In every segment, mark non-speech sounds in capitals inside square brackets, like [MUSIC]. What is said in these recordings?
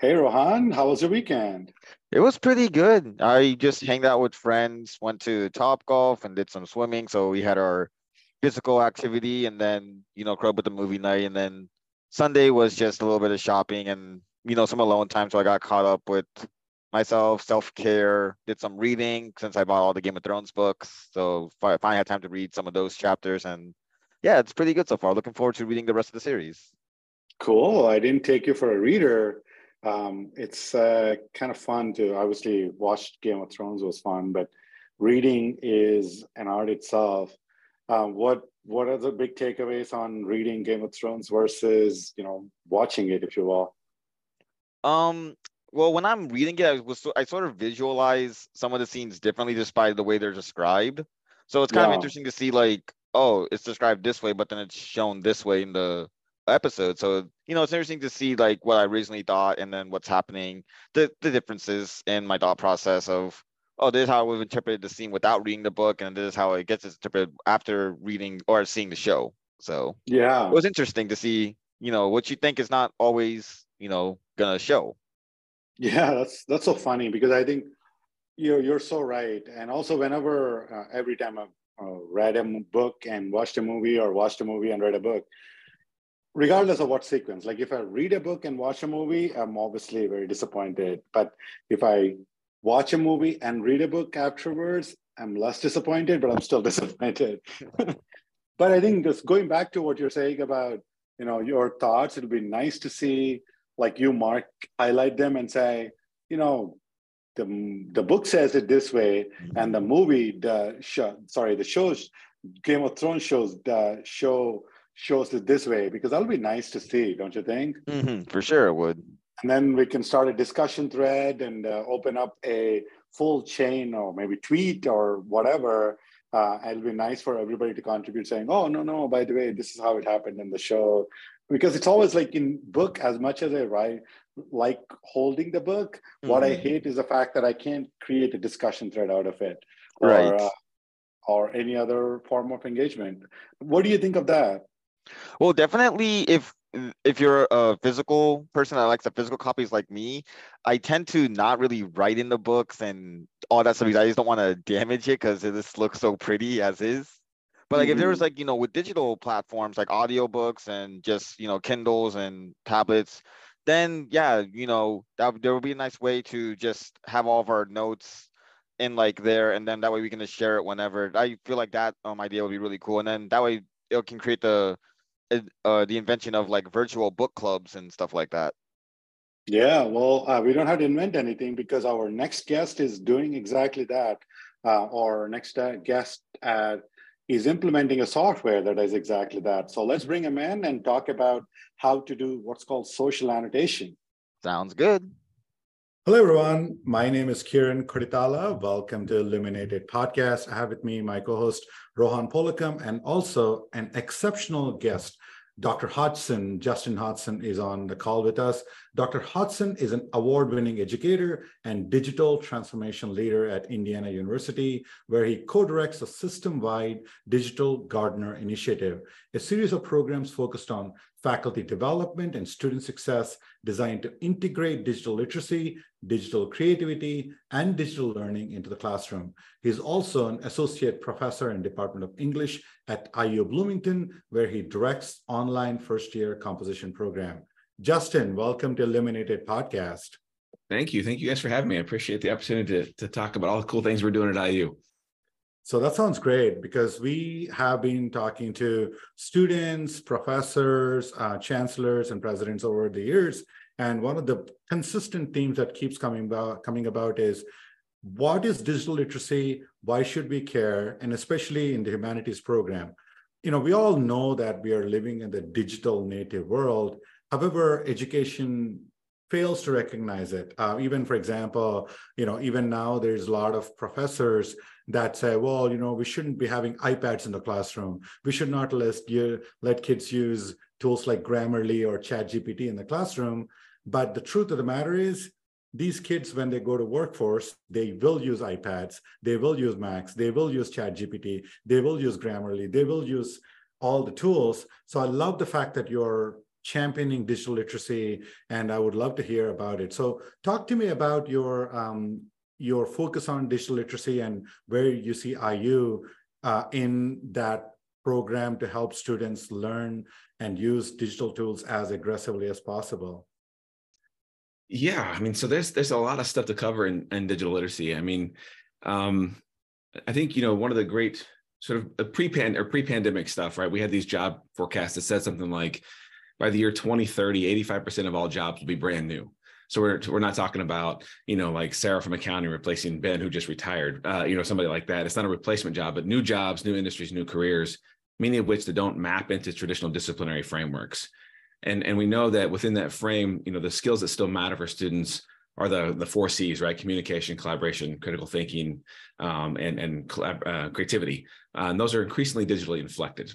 Hey Rohan, how was your weekend? It was pretty good. I just hanged out with friends, went to Top Golf and did some swimming. So we had our physical activity and then, you know, club with the movie night. And then Sunday was just a little bit of shopping and, you know, some alone time. So I got caught up with myself, self-care, did some reading since I bought all the Game of Thrones books. So I finally had time to read some of those chapters and yeah, it's pretty good so far. Looking forward to reading the rest of the series. Cool. I didn't take you for a reader um, it's uh, kind of fun to obviously watch Game of Thrones was fun, but reading is an art itself. Um, what what are the big takeaways on reading Game of Thrones versus you know watching it, if you will? Um. Well, when I'm reading it, I was I sort of visualize some of the scenes differently just by the way they're described. So it's kind yeah. of interesting to see like, oh, it's described this way, but then it's shown this way in the episode. So you know, it's interesting to see like what I originally thought and then what's happening, the the differences in my thought process of oh, this is how we've interpreted the scene without reading the book, and this is how it gets interpreted after reading or seeing the show. So yeah, it was interesting to see you know what you think is not always you know gonna show. Yeah, that's that's so funny because I think you're you're so right, and also whenever uh, every time I've uh, read a book and watched a movie or watched a movie and read a book, regardless of what sequence. Like if I read a book and watch a movie, I'm obviously very disappointed. But if I watch a movie and read a book afterwards, I'm less disappointed, but I'm still [LAUGHS] disappointed. [LAUGHS] but I think just going back to what you're saying about, you know, your thoughts, it'll be nice to see like you, Mark, highlight them and say, you know, the, the book says it this way, and the movie, the show, sorry, the shows, Game of Thrones shows the show shows it this way because that'll be nice to see, don't you think? Mm-hmm, for sure, it would. And then we can start a discussion thread and uh, open up a full chain or maybe tweet or whatever. Uh, it'll be nice for everybody to contribute saying, oh, no, no, by the way, this is how it happened in the show. Because it's always like in book, as much as I write, like holding the book, mm-hmm. what I mm-hmm. hate is the fact that I can't create a discussion thread out of it. Or, right. Uh, or any other form of engagement. What do you think of that? Well, definitely if if you're a physical person that likes the physical copies like me, I tend to not really write in the books and all that stuff because I just don't want to damage it because it just looks so pretty as is. But like mm-hmm. if there was mm-hmm. like, you know, with digital platforms like audiobooks and just, you know, Kindles and tablets, then yeah, you know, that there would be a nice way to just have all of our notes in like there and then that way we can just share it whenever. I feel like that um idea would be really cool. And then that way it can create the uh, the invention of like virtual book clubs and stuff like that. Yeah, well, uh, we don't have to invent anything because our next guest is doing exactly that. Uh, our next uh, guest uh, is implementing a software that does exactly that. So let's bring him in and talk about how to do what's called social annotation. Sounds good. Hello, everyone. My name is Kiran Koditala. Welcome to Illuminated Podcast. I have with me my co host, Rohan Polakam, and also an exceptional guest, Dr. Hodgson, Justin Hodgson, is on the call with us. Dr. Hodgson is an award winning educator and digital transformation leader at Indiana University, where he co directs a system wide digital gardener initiative, a series of programs focused on faculty development and student success designed to integrate digital literacy, digital creativity, and digital learning into the classroom. He's also an associate professor in Department of English at IU Bloomington, where he directs online first year composition program. Justin, welcome to Illuminated Podcast. Thank you. Thank you guys for having me. I appreciate the opportunity to, to talk about all the cool things we're doing at IU. So that sounds great because we have been talking to students, professors, uh, chancellors, and presidents over the years. And one of the consistent themes that keeps coming about, coming about is what is digital literacy? Why should we care? And especially in the humanities program. You know, we all know that we are living in the digital native world. However, education fails to recognize it. Uh, even, for example, you know, even now there's a lot of professors that say, well, you know, we shouldn't be having iPads in the classroom. We should not let, you, let kids use tools like Grammarly or ChatGPT in the classroom. But the truth of the matter is, these kids, when they go to workforce, they will use iPads, they will use Macs, they will use ChatGPT, they will use Grammarly, they will use all the tools. So I love the fact that you're championing digital literacy, and I would love to hear about it. So, talk to me about your um, your focus on digital literacy and where you see IU uh, in that program to help students learn and use digital tools as aggressively as possible. Yeah, I mean, so there's there's a lot of stuff to cover in, in digital literacy. I mean, um, I think you know one of the great sort of pre-pan or pre-pandemic stuff, right? We had these job forecasts that said something like by the year 2030, 85% of all jobs will be brand new. So we're we're not talking about you know like Sarah from accounting replacing Ben who just retired, uh, you know somebody like that. It's not a replacement job, but new jobs, new industries, new careers, many of which that don't map into traditional disciplinary frameworks. And and we know that within that frame, you know the skills that still matter for students are the the four C's, right? Communication, collaboration, critical thinking, um, and and uh, creativity. Uh, and those are increasingly digitally inflected.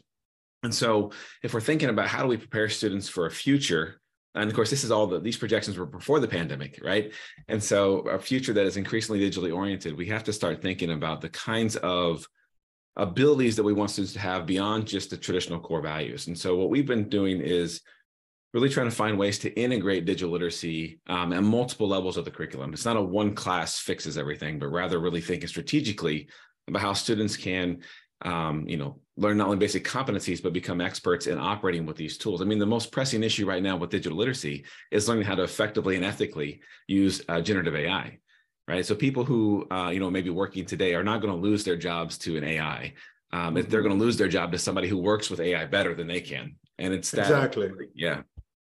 And so, if we're thinking about how do we prepare students for a future, and of course, this is all the these projections were before the pandemic, right? And so, a future that is increasingly digitally oriented, we have to start thinking about the kinds of abilities that we want students to have beyond just the traditional core values. And so, what we've been doing is really trying to find ways to integrate digital literacy um, at multiple levels of the curriculum. It's not a one class fixes everything, but rather really thinking strategically about how students can, um, you know, learn not only basic competencies but become experts in operating with these tools. I mean, the most pressing issue right now with digital literacy is learning how to effectively and ethically use uh, generative AI. Right. So people who uh, you know may be working today are not going to lose their jobs to an AI. Um. They're going to lose their job to somebody who works with AI better than they can. And it's that exactly. Yeah.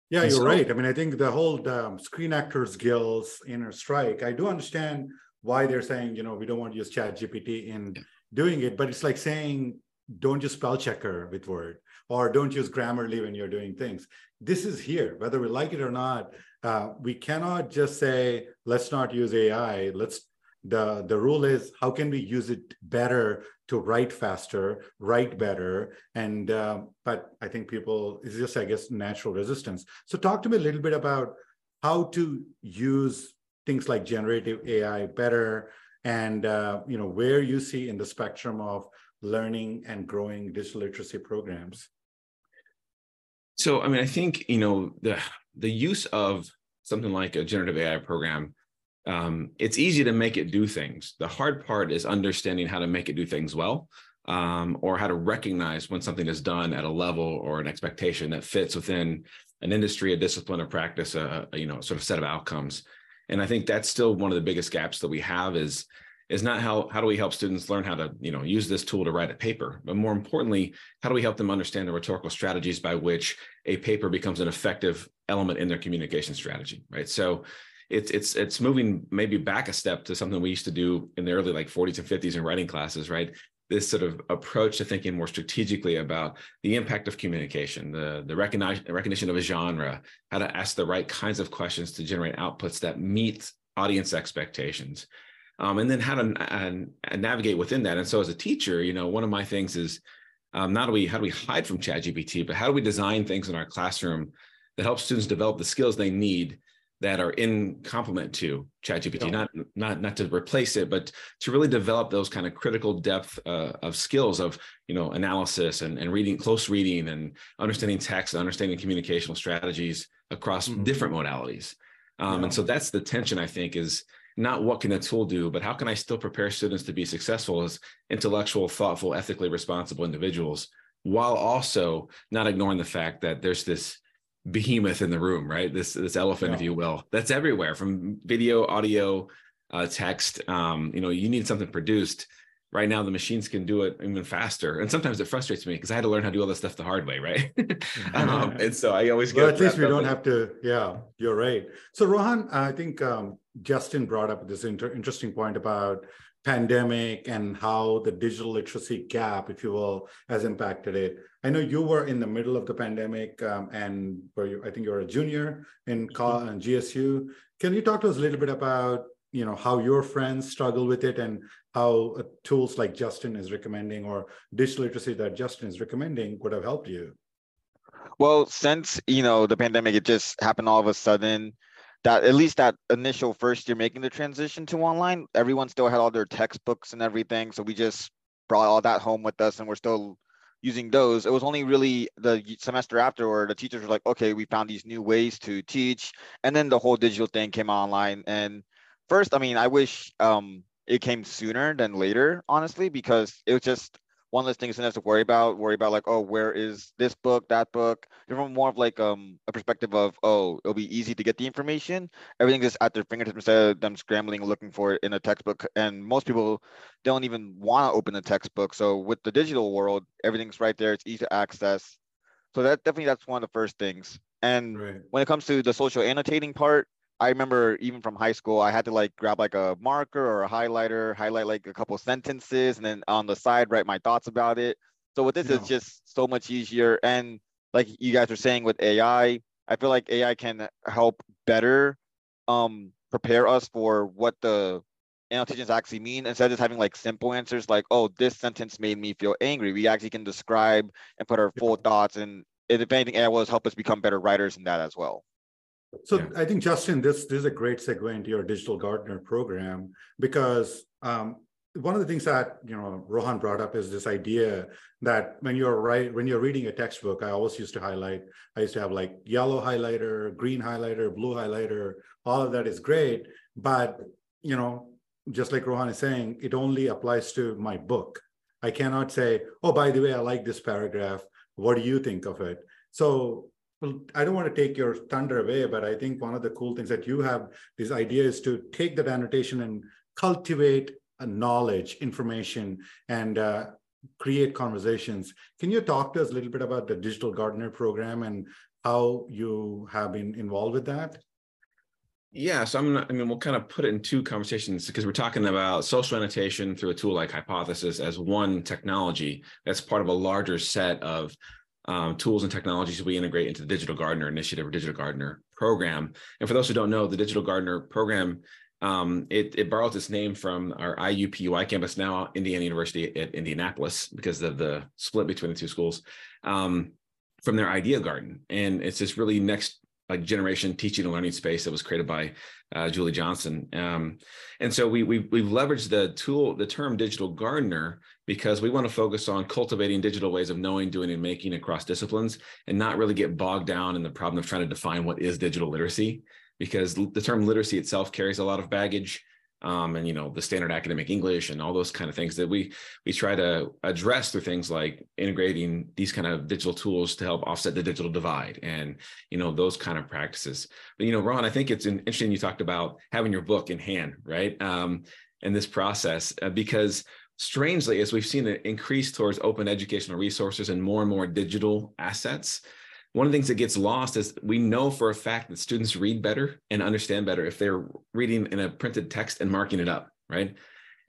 Yeah, you're so, right. I mean, I think the whole um, Screen Actors Guild's inner strike, I do understand why they're saying, you know, we don't want to use Chat GPT in yeah. Doing it, but it's like saying, don't use spell checker with Word or don't use Grammarly when you're doing things. This is here, whether we like it or not. Uh, we cannot just say, let's not use AI. Let's the the rule is how can we use it better to write faster write better and uh, but i think people it's just i guess natural resistance so talk to me a little bit about how to use things like generative ai better and uh, you know where you see in the spectrum of learning and growing digital literacy programs so i mean i think you know the the use of something like a generative ai program um, it's easy to make it do things. The hard part is understanding how to make it do things well, um, or how to recognize when something is done at a level or an expectation that fits within an industry, a discipline, a practice, a, a you know sort of set of outcomes. And I think that's still one of the biggest gaps that we have is is not how how do we help students learn how to you know use this tool to write a paper, but more importantly, how do we help them understand the rhetorical strategies by which a paper becomes an effective element in their communication strategy, right? So it's it's it's moving maybe back a step to something we used to do in the early like 40s and 50s in writing classes, right? This sort of approach to thinking more strategically about the impact of communication, the the recognition recognition of a genre, how to ask the right kinds of questions to generate outputs that meet audience expectations, um, and then how to uh, navigate within that. And so, as a teacher, you know, one of my things is um, not we how do we hide from ChatGPT, but how do we design things in our classroom that help students develop the skills they need that are in complement to ChatGPT, yeah. not not not to replace it, but to really develop those kind of critical depth uh, of skills of you know analysis and, and reading, close reading, and understanding text, and understanding communicational strategies across mm-hmm. different modalities. Um, yeah. And so that's the tension I think is not what can a tool do, but how can I still prepare students to be successful as intellectual, thoughtful, ethically responsible individuals, while also not ignoring the fact that there's this behemoth in the room, right? This this elephant, yeah. if you will, that's everywhere from video, audio, uh, text. Um, you know, you need something produced. Right now, the machines can do it even faster, and sometimes it frustrates me because I had to learn how to do all this stuff the hard way, right? [LAUGHS] um, and so I always get. Well, at least we don't have to. Yeah, you're right. So Rohan, I think um, Justin brought up this inter- interesting point about pandemic and how the digital literacy gap, if you will, has impacted it. I know you were in the middle of the pandemic, um, and were you, I think you were a junior in mm-hmm. GSU. Can you talk to us a little bit about you know how your friends struggle with it and how uh, tools like Justin is recommending or digital literacy that Justin is recommending would have helped you? Well, since you know the pandemic, it just happened all of a sudden that at least that initial first year making the transition to online, everyone still had all their textbooks and everything. So we just brought all that home with us and we're still using those. It was only really the semester after where the teachers were like, okay, we found these new ways to teach. And then the whole digital thing came online. And first, I mean, I wish um, it came sooner than later, honestly, because it was just one less things to have to worry about. Worry about like, oh, where is this book, that book? From more of like um a perspective of, oh, it'll be easy to get the information. Everything's just at their fingertips instead of them scrambling looking for it in a textbook. And most people don't even want to open a textbook. So with the digital world, everything's right there. It's easy to access. So that definitely that's one of the first things. And right. when it comes to the social annotating part, I remember even from high school, I had to like grab like a marker or a highlighter, highlight like a couple sentences, and then on the side write my thoughts about it. So with this, yeah. it's just so much easier. And like you guys are saying with AI, I feel like AI can help better um, prepare us for what the annotations actually mean instead of just having like simple answers like, oh, this sentence made me feel angry. We actually can describe and put our full thoughts and if anything, AI will help us become better writers in that as well. So yeah. I think Justin, this, this is a great segue into your digital gardener program because um, one of the things that you know Rohan brought up is this idea that when you're right when you're reading a textbook, I always used to highlight. I used to have like yellow highlighter, green highlighter, blue highlighter. All of that is great, but you know, just like Rohan is saying, it only applies to my book. I cannot say, oh, by the way, I like this paragraph. What do you think of it? So well, I don't want to take your thunder away, but I think one of the cool things that you have, this idea is to take that annotation and cultivate knowledge, information, and uh, create conversations. Can you talk to us a little bit about the Digital Gardener program and how you have been involved with that? Yeah, so I'm. I mean, we'll kind of put it in two conversations because we're talking about social annotation through a tool like Hypothesis as one technology that's part of a larger set of um, tools and technologies we integrate into the Digital Gardener Initiative or Digital Gardener program. And for those who don't know, the Digital Gardener program um, it, it borrows its name from our IUPUI campus, now Indiana University at Indianapolis, because of the split between the two schools, um, from their Idea Garden. And it's this really next like generation teaching and learning space that was created by uh, Julie Johnson. Um, and so we, we, we've leveraged the tool, the term digital gardener, because we want to focus on cultivating digital ways of knowing, doing, and making across disciplines and not really get bogged down in the problem of trying to define what is digital literacy, because the term literacy itself carries a lot of baggage um, and you know the standard academic English and all those kind of things that we we try to address through things like integrating these kind of digital tools to help offset the digital divide and you know those kind of practices. But you know, Ron, I think it's interesting you talked about having your book in hand, right? Um, in this process, uh, because strangely, as we've seen an increase towards open educational resources and more and more digital assets, one of the things that gets lost is we know for a fact that students read better and understand better if they're reading in a printed text and marking it up, right?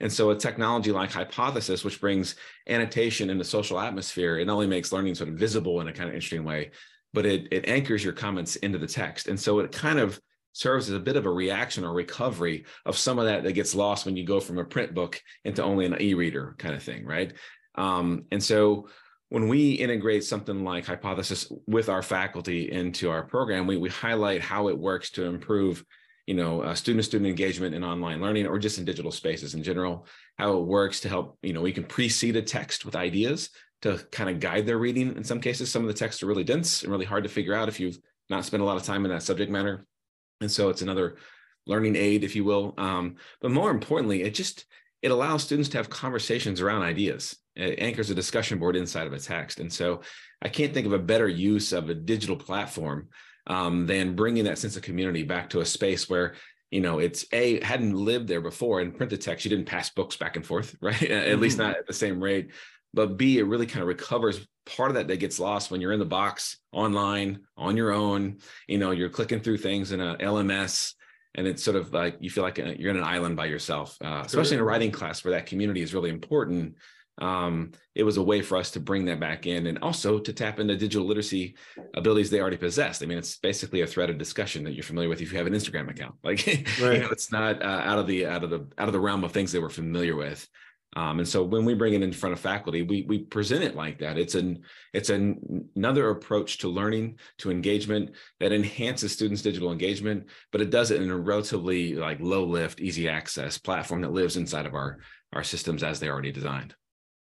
And so a technology like Hypothesis, which brings annotation in the social atmosphere, it not only makes learning sort of visible in a kind of interesting way, but it, it anchors your comments into the text. And so it kind of serves as a bit of a reaction or recovery of some of that that gets lost when you go from a print book into only an e-reader kind of thing, right? Um, and so when we integrate something like hypothesis with our faculty into our program, we, we highlight how it works to improve, you know, uh, student-student engagement in online learning or just in digital spaces in general, how it works to help, you know, we can precede a text with ideas to kind of guide their reading. In some cases, some of the texts are really dense and really hard to figure out if you've not spent a lot of time in that subject matter. And so it's another learning aid, if you will. Um, but more importantly, it just, it allows students to have conversations around ideas it anchors a discussion board inside of a text. And so I can't think of a better use of a digital platform um, than bringing that sense of community back to a space where you know it's a hadn't lived there before and printed text you didn't pass books back and forth [LAUGHS] right at mm-hmm. least not at the same rate but b it really kind of recovers part of that that gets lost when you're in the box online on your own you know you're clicking through things in a lms and it's sort of like you feel like uh, you're in an island by yourself uh, especially in a writing class where that community is really important um, it was a way for us to bring that back in and also to tap into digital literacy abilities they already possessed. I mean, it's basically a thread of discussion that you're familiar with if you have an Instagram account. [LAUGHS] Like, right. you know, it's not uh, out of the out of the out of the realm of things they were familiar with. Um, and so when we bring it in front of faculty, we we present it like that. It's an it's an, another approach to learning, to engagement that enhances students' digital engagement, but it does it in a relatively like low lift, easy access platform that lives inside of our our systems as they're already designed.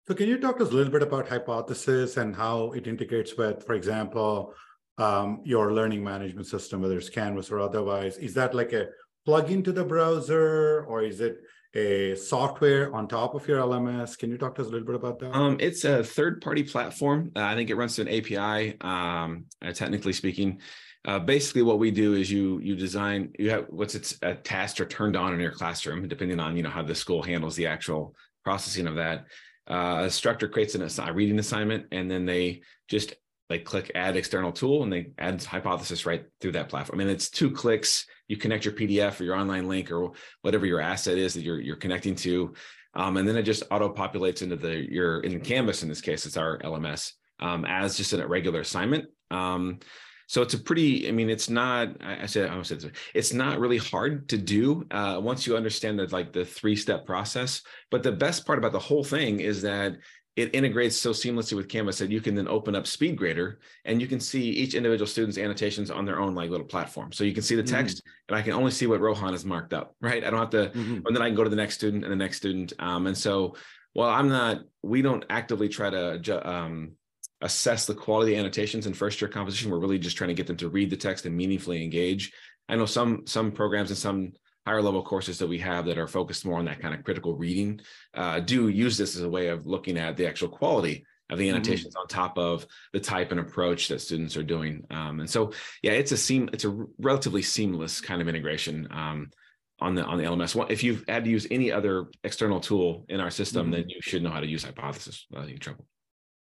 So can you talk to us a little bit about hypothesis and how it integrates with, for example, um, your learning management system, whether it's Canvas or otherwise? Is that like a plug into the browser or is it a software on top of your LMS? Can you talk to us a little bit about that? Um, it's a third-party platform. Uh, I think it runs through an API, um, uh, technically speaking. Uh, basically, what we do is you you design you have what's it's attached or turned on in your classroom, depending on you know how the school handles the actual processing of that. Uh, a instructor creates an a reading assignment, and then they just like click add external tool, and they add hypothesis right through that platform. Mean, it's two clicks. You connect your PDF or your online link or whatever your asset is that you're you're connecting to, um, and then it just auto populates into the your in Canvas in this case, it's our LMS um, as just a regular assignment. Um, so it's a pretty, I mean, it's not, I said, I said, it's not really hard to do uh, once you understand that like the three step process. But the best part about the whole thing is that it integrates so seamlessly with Canvas that you can then open up SpeedGrader and you can see each individual student's annotations on their own like little platform. So you can see the text mm-hmm. and I can only see what Rohan has marked up, right? I don't have to, mm-hmm. and then I can go to the next student and the next student. Um, and so, well, I'm not, we don't actively try to um, assess the quality annotations in first year composition. We're really just trying to get them to read the text and meaningfully engage. I know some some programs and some higher level courses that we have that are focused more on that kind of critical reading uh, do use this as a way of looking at the actual quality of the mm-hmm. annotations mm-hmm. on top of the type and approach that students are doing. Um, and so, yeah, it's a seam, it's a relatively seamless kind of integration um, on the on the LMS. If you've had to use any other external tool in our system, mm-hmm. then you should know how to use Hypothesis without any trouble.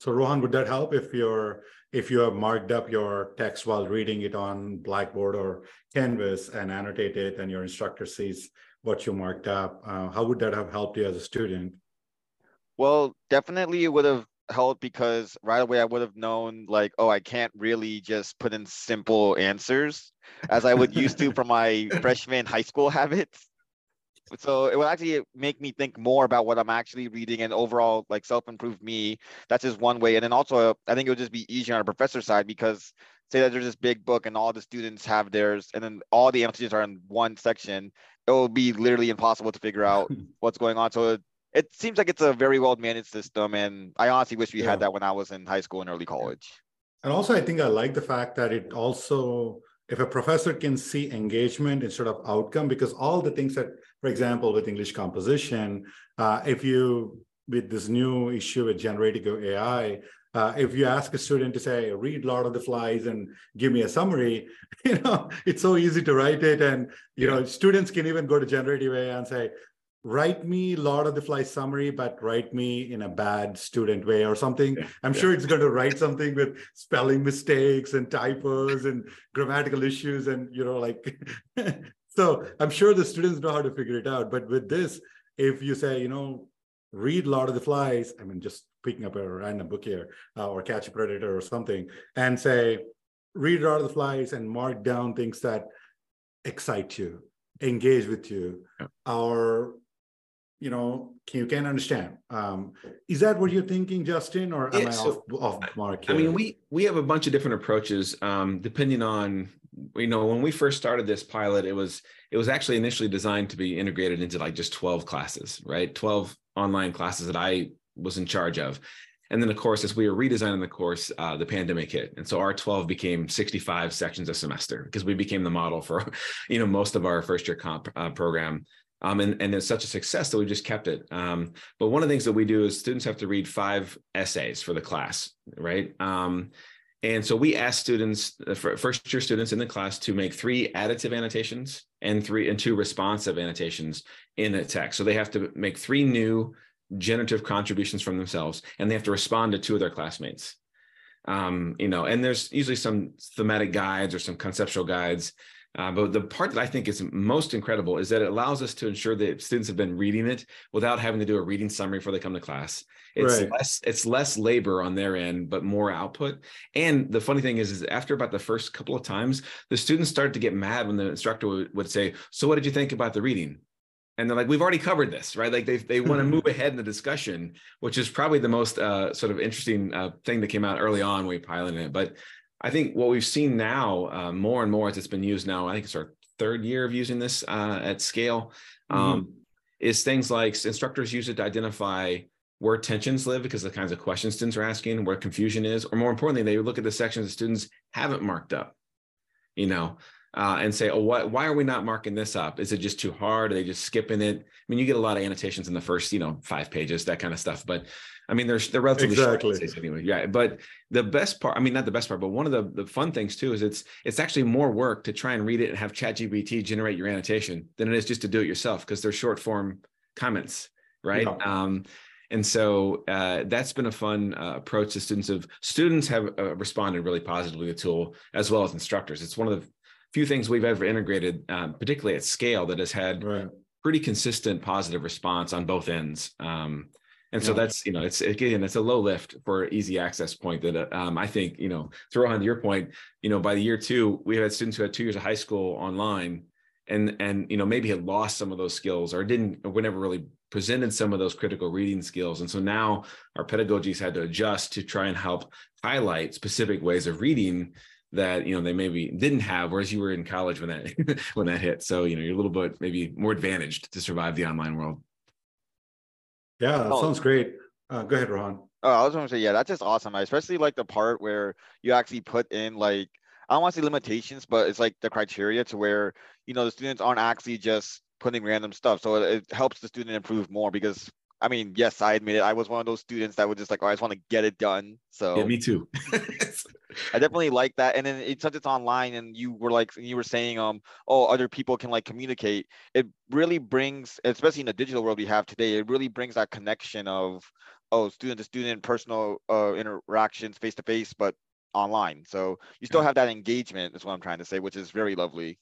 So Rohan, would that help if you're if you have marked up your text while reading it on Blackboard or Canvas and annotate it, and your instructor sees what you marked up? Uh, how would that have helped you as a student? Well, definitely it would have helped because right away I would have known like, oh, I can't really just put in simple answers as I would used to [LAUGHS] from my freshman high school habits so it will actually make me think more about what I'm actually reading and overall like self-improve me. That's just one way. And then also I think it would just be easier on a professor side because say that there's this big book and all the students have theirs and then all the answers are in one section, it will be literally impossible to figure out [LAUGHS] what's going on. So it, it seems like it's a very well managed system. And I honestly wish we yeah. had that when I was in high school and early college. And also I think I like the fact that it also if a professor can see engagement instead of outcome, because all the things that, for example, with English composition, uh, if you, with this new issue with generative AI, uh, if you ask a student to say, read Lord of the Flies and give me a summary, [LAUGHS] you know, it's so easy to write it. And, you know, students can even go to generative AI and say, write me Lord of the Flies summary, but write me in a bad student way or something. Yeah, I'm yeah. sure it's going to write something with spelling mistakes and typos and grammatical issues and you know like. [LAUGHS] so I'm sure the students know how to figure it out. But with this, if you say you know read Lord of the Flies, I mean just picking up a random book here uh, or Catch a Predator or something, and say read Lord of the Flies and mark down things that excite you engage with you yeah. or you know you can understand. Um, is that what you're thinking justin or am yeah, i off, off mark here? i mean we we have a bunch of different approaches um, depending on you know when we first started this pilot it was it was actually initially designed to be integrated into like just 12 classes right? 12 online classes that i was in charge of. And then of course as we were redesigning the course uh, the pandemic hit. And so our 12 became 65 sections a semester because we became the model for [LAUGHS] you know most of our first year comp uh, program um, and, and it's such a success that we've just kept it. Um, but one of the things that we do is students have to read five essays for the class, right? Um, and so we ask students, uh, first year students in the class, to make three additive annotations and three and two responsive annotations in a text. So they have to make three new generative contributions from themselves, and they have to respond to two of their classmates. Um, you know, and there's usually some thematic guides or some conceptual guides uh, but the part that I think is most incredible is that it allows us to ensure that students have been reading it without having to do a reading summary before they come to class. It's right. less it's less labor on their end, but more output. And the funny thing is, is after about the first couple of times, the students start to get mad when the instructor would, would say, "So what did you think about the reading?" and they're like, we've already covered this, right? Like they they want to move ahead in the discussion, which is probably the most uh, sort of interesting uh, thing that came out early on when we piloted it. But I think what we've seen now uh, more and more as it's been used now, I think it's our third year of using this uh, at scale, um, mm-hmm. is things like instructors use it to identify where tensions live because of the kinds of questions students are asking, where confusion is, or more importantly, they look at the sections the students haven't marked up, you know, uh, and say, oh, what, why are we not marking this up? Is it just too hard? Are they just skipping it? I mean, you get a lot of annotations in the first, you know, five pages, that kind of stuff. But I mean, they're, they're relatively exactly. short anyway. Yeah. But the best part, I mean, not the best part, but one of the, the fun things too, is it's, it's actually more work to try and read it and have ChatGPT generate your annotation than it is just to do it yourself because they're short form comments. Right. Yeah. Um, and so uh, that's been a fun uh, approach to students have students have uh, responded really positively to the tool as well as instructors it's one of the few things we've ever integrated um, particularly at scale that has had right. pretty consistent positive response on both ends um, and so yeah. that's you know it's again it's a low lift for easy access point that uh, um, i think you know Rohan to your point you know by the year two we had students who had two years of high school online and and you know maybe had lost some of those skills or didn't or never really presented some of those critical reading skills. And so now our pedagogies had to adjust to try and help highlight specific ways of reading that you know they maybe didn't have whereas you were in college when that [LAUGHS] when that hit so you know you're a little bit maybe more advantaged to survive the online world yeah that oh. sounds great uh, go ahead ron oh i was going to say yeah that's just awesome I especially like the part where you actually put in like i don't want to say limitations but it's like the criteria to where you know the students aren't actually just putting random stuff. So it, it, helps the student improve more because I mean, yes, I admit it. I was one of those students that would just like, oh, I just want to get it done. So yeah, me too. [LAUGHS] [LAUGHS] I definitely like that. And then it, since it's online and you were like, you were saying, um, oh, other people can like communicate. It really brings, especially in the digital world we have today, it really brings that connection of, oh, student to student, personal uh, interactions face to face, but online. So you still have that engagement, is what I'm trying to say, which is very lovely.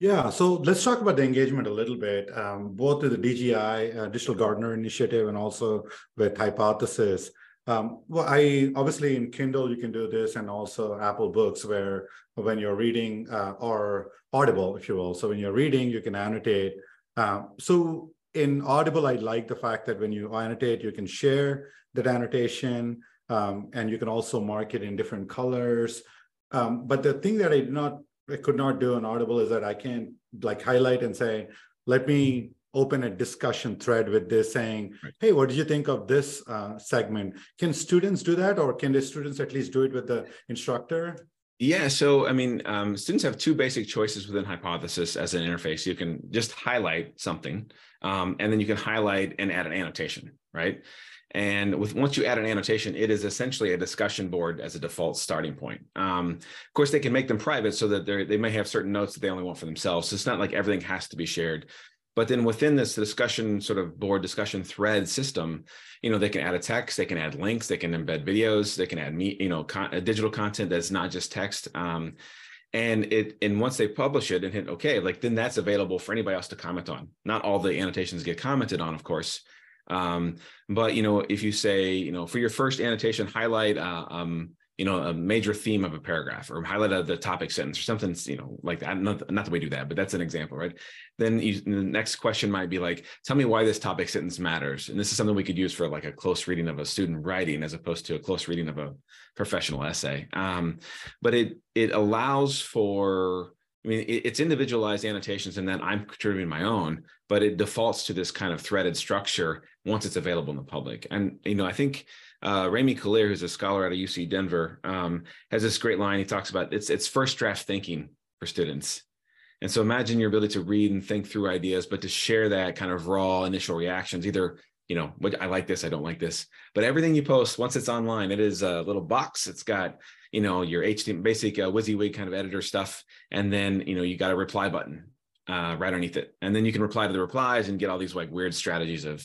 Yeah, so let's talk about the engagement a little bit, um, both with the DGI, uh, Digital Gardener Initiative, and also with Hypothesis. Um, well, I obviously in Kindle you can do this, and also Apple Books, where when you're reading uh, or Audible, if you will. So when you're reading, you can annotate. Uh, so in Audible, I like the fact that when you annotate, you can share that annotation, um, and you can also mark it in different colors. Um, but the thing that I did not I could not do on Audible is that I can't like highlight and say, let me open a discussion thread with this saying, right. hey, what did you think of this uh, segment? Can students do that or can the students at least do it with the instructor? Yeah, so I mean, um, students have two basic choices within Hypothesis as an interface. You can just highlight something, um, and then you can highlight and add an annotation, right? And with once you add an annotation, it is essentially a discussion board as a default starting point. Um, of course, they can make them private so that they may have certain notes that they only want for themselves. So it's not like everything has to be shared. But then within this discussion sort of board discussion thread system, you know, they can add a text, they can add links, they can embed videos, they can add me, you know, con- digital content that's not just text. Um, and it and once they publish it and hit okay, like then that's available for anybody else to comment on. Not all the annotations get commented on, of course, um, but you know, if you say, you know, for your first annotation, highlight, uh, um, you know, a major theme of a paragraph or highlight of the topic sentence or something, you know, like that. Not, not that we do that, but that's an example, right? Then you, the next question might be like, tell me why this topic sentence matters. And this is something we could use for like a close reading of a student writing as opposed to a close reading of a professional essay. Um, but it it allows for I mean, it's individualized annotations and then I'm contributing my own, but it defaults to this kind of threaded structure once it's available in the public. And, you know, I think uh, Remi Kalir, who's a scholar out of UC Denver, um, has this great line. He talks about it's, it's first draft thinking for students. And so imagine your ability to read and think through ideas, but to share that kind of raw initial reactions, either you know, I like this, I don't like this. But everything you post, once it's online, it is a little box. It's got, you know, your HTML basic uh, WYSIWYG kind of editor stuff. And then, you know, you got a reply button uh, right underneath it. And then you can reply to the replies and get all these like weird strategies of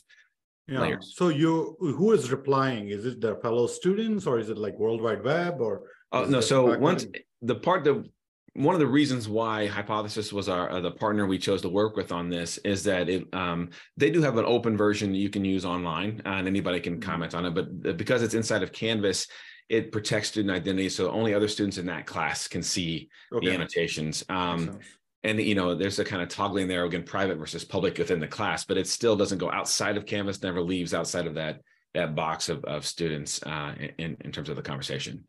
yeah. Layers. So you who is replying? Is it their fellow students or is it like World Wide Web or? Oh no! So once the part that one of the reasons why Hypothesis was our uh, the partner we chose to work with on this is that it um, they do have an open version you can use online and anybody can mm-hmm. comment on it. But because it's inside of Canvas, it protects student identity, so only other students in that class can see okay. the annotations. Um, and you know, there's a kind of toggling there again, private versus public within the class, but it still doesn't go outside of Canvas, never leaves outside of that that box of, of students uh, in, in terms of the conversation.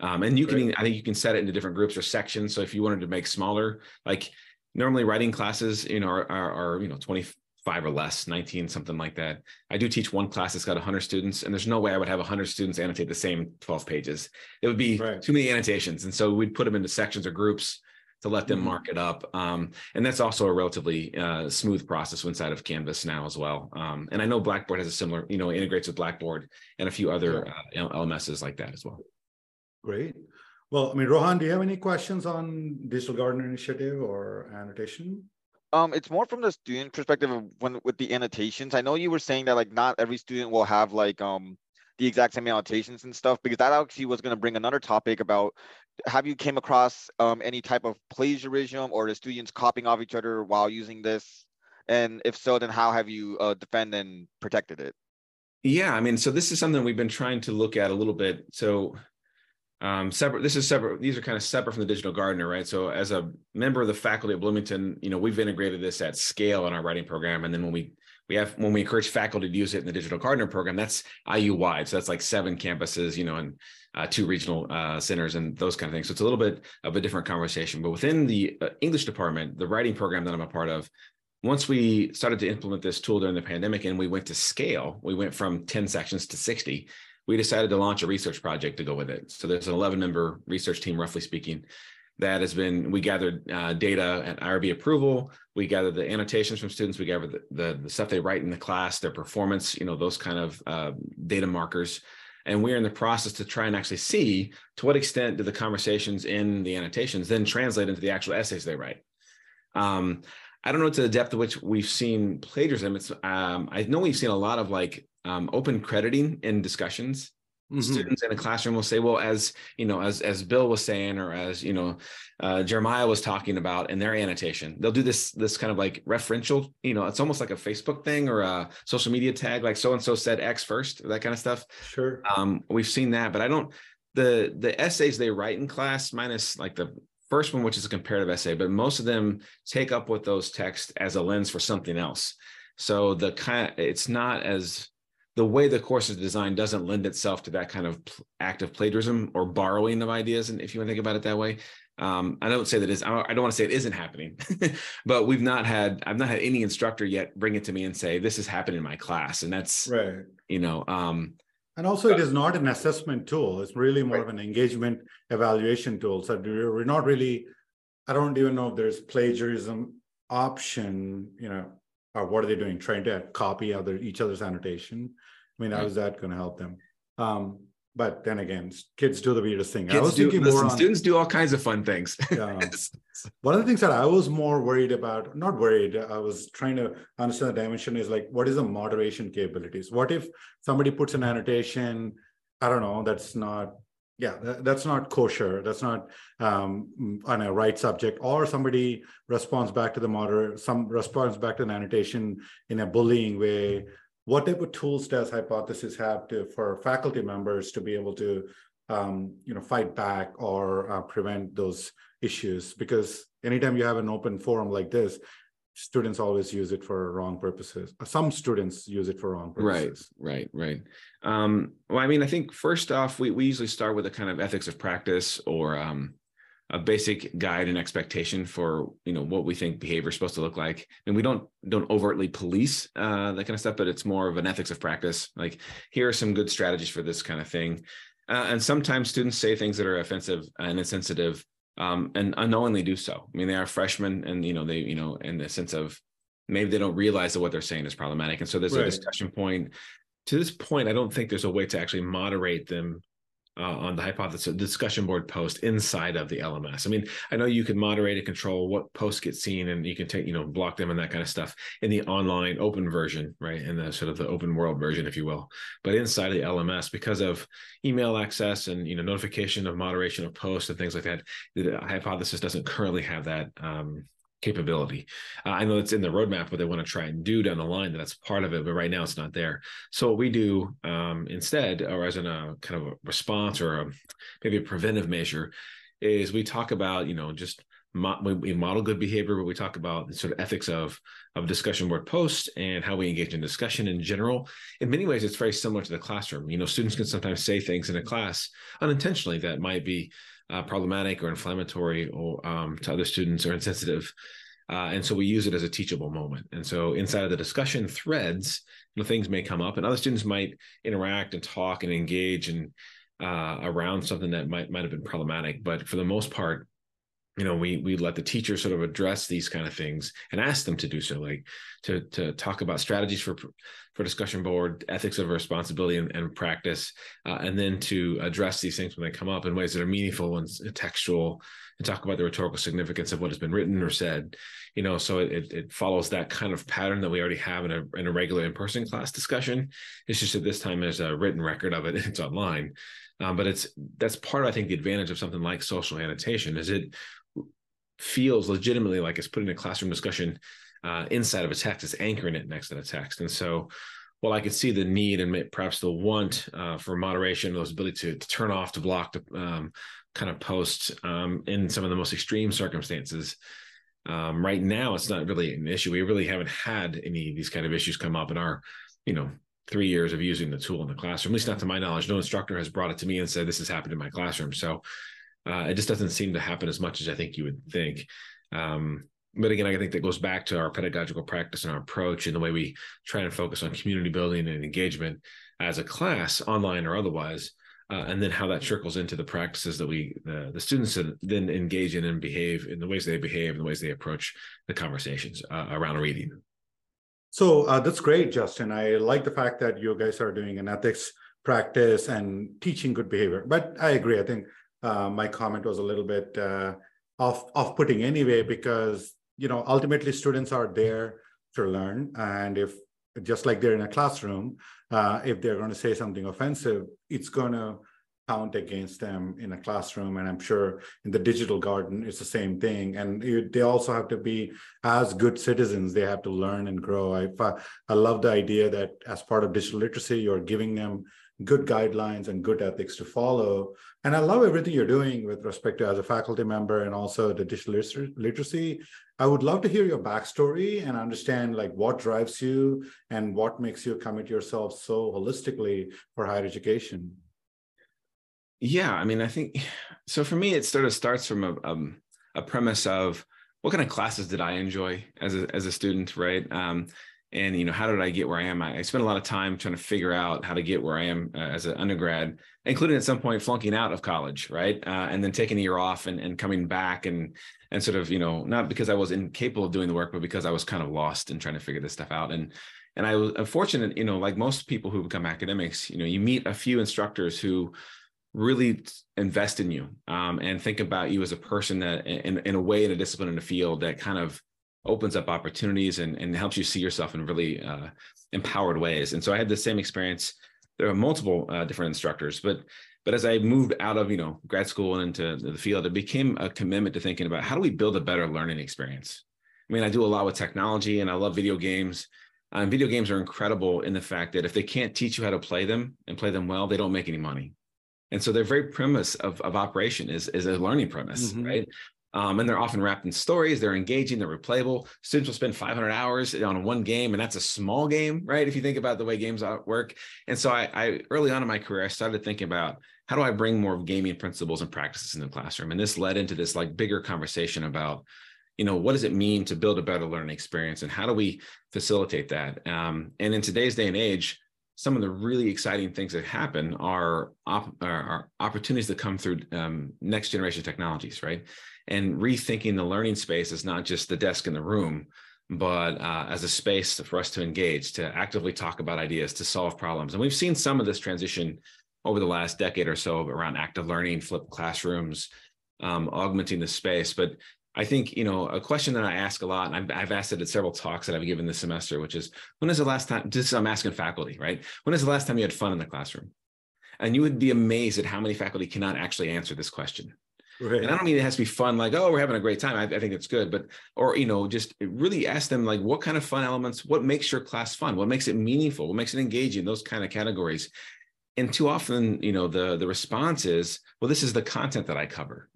Um, and you can, I think you can set it into different groups or sections. So if you wanted to make smaller, like normally writing classes, you know, are, are, are you know, 25 or less, 19, something like that. I do teach one class that's got 100 students, and there's no way I would have 100 students annotate the same 12 pages. It would be right. too many annotations. And so we'd put them into sections or groups to let them mm-hmm. mark it up. Um, and that's also a relatively uh, smooth process inside of Canvas now as well. Um, and I know Blackboard has a similar, you know, integrates with Blackboard and a few other uh, LMSs like that as well. Great. Well, I mean, Rohan, do you have any questions on Digital Garden Initiative or annotation? Um, it's more from the student perspective of when with the annotations. I know you were saying that like not every student will have like um the exact same annotations and stuff because that actually was going to bring another topic about have you came across um, any type of plagiarism or the students copying off each other while using this? And if so then how have you uh, defended and protected it? Yeah i mean so this is something we've been trying to look at a little bit. So um, separate this is separate these are kind of separate from the digital gardener right? So as a member of the faculty at bloomington you know we've integrated this at scale in our writing program. And then when we we have when we encourage faculty to use it in the digital gardener program that's iu wide so that's like seven campuses you know and uh, two regional uh, centers and those kind of things so it's a little bit of a different conversation but within the uh, english department the writing program that i'm a part of once we started to implement this tool during the pandemic and we went to scale we went from 10 sections to 60 we decided to launch a research project to go with it. So there's an 11 member research team, roughly speaking, that has been, we gathered uh, data at IRB approval. We gather the annotations from students. We gather the, the, the, stuff they write in the class, their performance, you know, those kind of uh, data markers. And we're in the process to try and actually see to what extent do the conversations in the annotations then translate into the actual essays they write. Um, I don't know to the depth of which we've seen plagiarism. It's um, I know we've seen a lot of like um, open crediting in discussions. Mm-hmm. Students in a classroom will say, "Well, as you know, as as Bill was saying, or as you know, uh, Jeremiah was talking about in their annotation, they'll do this this kind of like referential. You know, it's almost like a Facebook thing or a social media tag, like so and so said X first, that kind of stuff. Sure. Um, we've seen that, but I don't. The the essays they write in class, minus like the first one, which is a comparative essay, but most of them take up with those texts as a lens for something else. So the kind, it's not as the way the course is designed doesn't lend itself to that kind of active plagiarism or borrowing of ideas. And if you want to think about it that way, um, I don't say that is. I don't want to say it isn't happening, [LAUGHS] but we've not had. I've not had any instructor yet bring it to me and say this is happening in my class, and that's right. You know, um, and also it is not an assessment tool. It's really more right. of an engagement evaluation tool. So we're not really. I don't even know if there's plagiarism option. You know, or what are they doing? Trying to copy other each other's annotation I mean, how is that going to help them? Um, but then again, kids do the weirdest thing. Kids I was do, thinking listen, more on, students do all kinds of fun things. yeah. [LAUGHS] One of the things that I was more worried about, not worried, I was trying to understand the dimension is like, what is the moderation capabilities? What if somebody puts an annotation, I don't know, that's not, yeah, that's not kosher. That's not um, on a right subject, or somebody responds back to the moderator, some responds back to an annotation in a bullying way what type of tools does hypothesis have to for faculty members to be able to um, you know fight back or uh, prevent those issues because anytime you have an open forum like this students always use it for wrong purposes. Some students use it for wrong purposes. right right. Right um, well i mean i think first off we, we usually start with a kind of ethics of practice or um, a basic guide and expectation for you know what we think behavior is supposed to look like. And we don't don't overtly police uh, that kind of stuff but it's more of an ethics of practice. Like here are some good strategies for this kind of thing. Uh, and sometimes students say things that are offensive and insensitive um, and unknowingly do so. I mean they are freshmen and you know they you know in the sense of maybe they don't realize that what they're saying is problematic. And so there's right. a discussion point. To this point i don't think there's a way to actually moderate them uh, on the hypothesis discussion board post inside of the LMS. I mean, I know you can moderate and control what posts get seen, and you can take you know block them and that kind of stuff in the online open version, right? In the sort of the open world version, if you will. But inside of the LMS, because of email access and you know notification of moderation of posts and things like that, the hypothesis doesn't currently have that um, capability. Uh, I know it's in the roadmap what they want to try and do down the line. That's part of it, but right now it's not there. So what we do um, instead, or as in a kind of a response or a, maybe a preventive measure, is we talk about you know just mo- we model good behavior, but we talk about the sort of ethics of of discussion board posts and how we engage in discussion in general. In many ways, it's very similar to the classroom. You know, students can sometimes say things in a class unintentionally that might be uh, problematic or inflammatory or um, to other students or insensitive. Uh, and so we use it as a teachable moment. And so inside of the discussion threads, you know, things may come up, and other students might interact and talk and engage and uh, around something that might might have been problematic. But for the most part, you know, we we let the teacher sort of address these kind of things and ask them to do so, like to to talk about strategies for for discussion board, ethics of responsibility and, and practice, uh, and then to address these things when they come up in ways that are meaningful and textual, and talk about the rhetorical significance of what has been written or said. You know, so it it follows that kind of pattern that we already have in a in a regular in person class discussion. It's just that this time there's a written record of it. [LAUGHS] It's online. Um, but it's that's part of I think the advantage of something like social annotation is it feels legitimately like it's putting a classroom discussion uh, inside of a text, it's anchoring it next to the text. And so while I could see the need and perhaps the want uh, for moderation, those ability to, to, turn off, to block, to um, kind of post um, in some of the most extreme circumstances, um, right now it's not really an issue. We really haven't had any of these kind of issues come up in our, you know, three years of using the tool in the classroom. At least not to my knowledge. No instructor has brought it to me and said this has happened in my classroom. So uh, it just doesn't seem to happen as much as I think you would think. Um, but again, I think that goes back to our pedagogical practice and our approach and the way we try and focus on community building and engagement as a class, online or otherwise, uh, and then how that trickles into the practices that we the, students then engage in and behave in the ways they behave and the ways they approach the conversations uh, around reading. So uh, that's great, Justin. I like the fact that you guys are doing an ethics practice and teaching good behavior. But I agree. I think uh, my comment was a little bit uh, off off putting anyway because you know ultimately students are there to learn, and if just like they're in a classroom, uh, if they're going to say something offensive, it's going to count against them in a classroom. And i'm sure in the digital garden it's the same thing. And they also have to be as good citizens. They have to learn and grow. I i love the idea that as part of digital literacy you're giving them good guidelines and good ethics to follow. And I love everything you're doing with respect to as a faculty member and also the digital literacy. I would love to hear your backstory and understand like what drives you and what makes you commit yourself so holistically for higher education. Yeah, I mean, I think so. For me, it sort of starts from a um, a premise of what kind of classes did I enjoy as a as a student, right? Um, and you know how did i get where i am? I, I spent a lot of time trying to figure out how to get where i am uh, as an undergrad including at some point flunking out of college right? Uh, and then taking a year off and, and coming back and and sort of you know not because i was incapable of doing the work but because i was kind of lost and trying to figure this stuff out. And and i was fortunate you know like most people who become academics you know you meet a few instructors who really invest in you um, and think about you as a person that in, in a way in a discipline in a field that kind of opens up opportunities and, and helps you see yourself in really uh, empowered ways. And so I had the same experience. There are multiple uh, different instructors, but but as I moved out of you know grad school and into the field, it became a commitment to thinking about how do we build a better learning experience. I mean, I do a lot with technology, and I love video games. Um, video games are incredible in the fact that if they can't teach you how to play them and play them well, they don't make any money. And so their very premise of, of operation is, is a learning premise, mm-hmm. right? Um, and they're often wrapped in stories. They're engaging. They're replayable. Students will spend 500 hours on one game, and that's a small game, right? If you think about the way games work. And so, I, I early on in my career, I started thinking about how do I bring more gaming principles and practices in the classroom. And this led into this like bigger conversation about, you know, what does it mean to build a better learning experience, and how do we facilitate that? Um, and in today's day and age, some of the really exciting things that happen are, op- are, opportunities that come through um, next generation technologies, right? And rethinking the learning space as not just the desk in the room, but uh, as a space for us to engage, to actively talk about ideas, to solve problems. And we've seen some of this transition over the last decade or so around active learning, flipped classrooms, um, augmenting the space. But I think you know a question that I ask a lot, and I've, I've, asked it at several talks that I've given this semester, which is when is the last time? This I'm asking faculty, right? When is the last time you had fun in the classroom? And you would be amazed at how many faculty cannot actually answer this question. Right. And I don't mean it has to be fun, like, oh, we're having a great time. I, I think it's good. But, or, you know, just really ask them, like, what kind of fun elements, what makes your class fun? What makes it meaningful? What makes it engaging? Those kind of categories. And too often, you know, the, the response is, well, this is the content that I cover.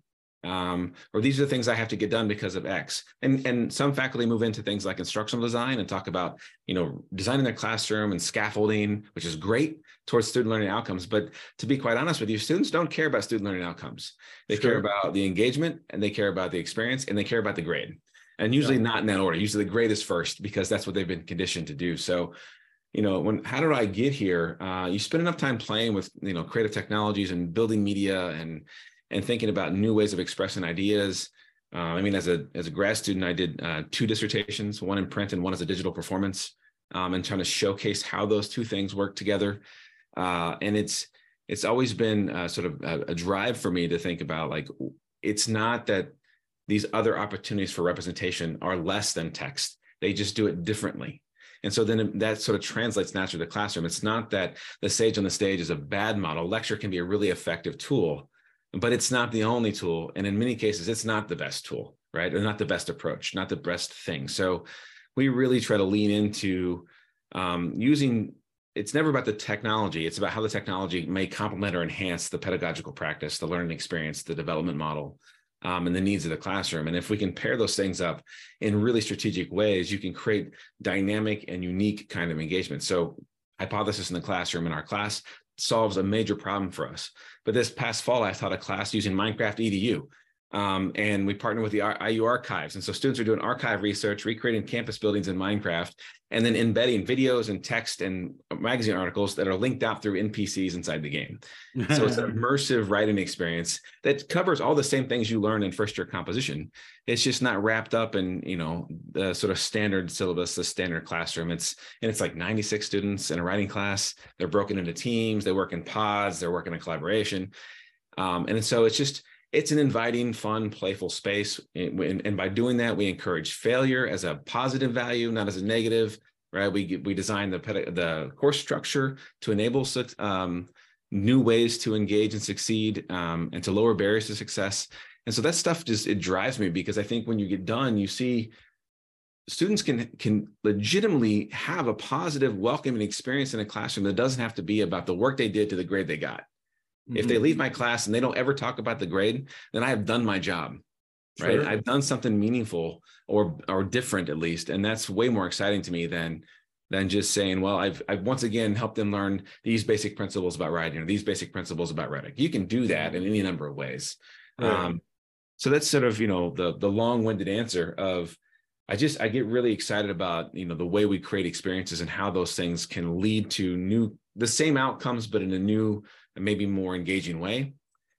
Um, or these are the things I have to get done because of X. And and some faculty move into things like instructional design and talk about you know designing their classroom and scaffolding, which is great towards student learning outcomes. But to be quite honest with you, students don't care about student learning outcomes. They sure. care about the engagement and they care about the experience and they care about the grade. and usually yeah. not in that order. Usually the grade is first because that's what they've been conditioned to do. So, you know, when how did I get here? Uh, you spend enough time playing with you know creative technologies and building media and and thinking about new ways of expressing ideas. Uh, I mean, as a as a grad student, I did uh, two dissertations, one in print and one as a digital performance, um, and trying to showcase how those two things work together. Uh, and it's it's always been uh, sort of a, a drive for me to think about like it's not that these other opportunities for representation are less than text; they just do it differently. And so then that sort of translates naturally to the classroom. It's not that the sage on the stage is a bad model. Lecture can be a really effective tool but it's not the only tool. And in many cases, it's not the best tool, right? Or not the best approach, not the best thing. So we really try to lean into um, using it's never about the technology it's about how the technology may complement or enhance the pedagogical practice the learning experience the development model um, and the needs of the classroom and if we can pair those things up in really strategic ways you can create dynamic and unique kind of engagement so hypothesis in the classroom in our class solves a major problem for us. But this past fall, I taught a class using Minecraft EDU. Um, and we partner with the IU archives. And so students are doing archive research, recreating campus buildings in Minecraft, and then embedding videos and text and magazine articles that are linked out through NPCs inside the game. so it's an [LAUGHS] immersive writing experience that covers all the same things you learn in first year composition. It's just not wrapped up in, you know, the sort of standard syllabus, the standard classroom. It's and it's like 96 students in a writing class. They're broken into teams, they work in pods, they're working in collaboration. Um, and so it's just it's an inviting, fun, playful space. And, and, by doing that, we encourage failure as a positive value, not as a negative. Right? We we design the the course structure to enable um, new ways to engage and succeed, um, and to lower barriers to success. And so that stuff just it drives me because I think when you get done, you see students can can legitimately have a positive, welcoming experience in a classroom that doesn't have to be about the work they did to the grade they got. Mm-hmm. If they mm-hmm. leave my class and they don't ever talk about the grade, then I have done my job. Right. I've done something meaningful or or different at least. And that's way more exciting to me than than just saying, well, I've I've once again helped them learn these basic principles about writing or these basic principles about rhetoric. You can do that in any number of ways. Right. Um, so that's sort of you know the the long-winded answer of I just I get really excited about you know the way we create experiences and how those things can lead to new the same outcomes but in a new maybe more engaging way.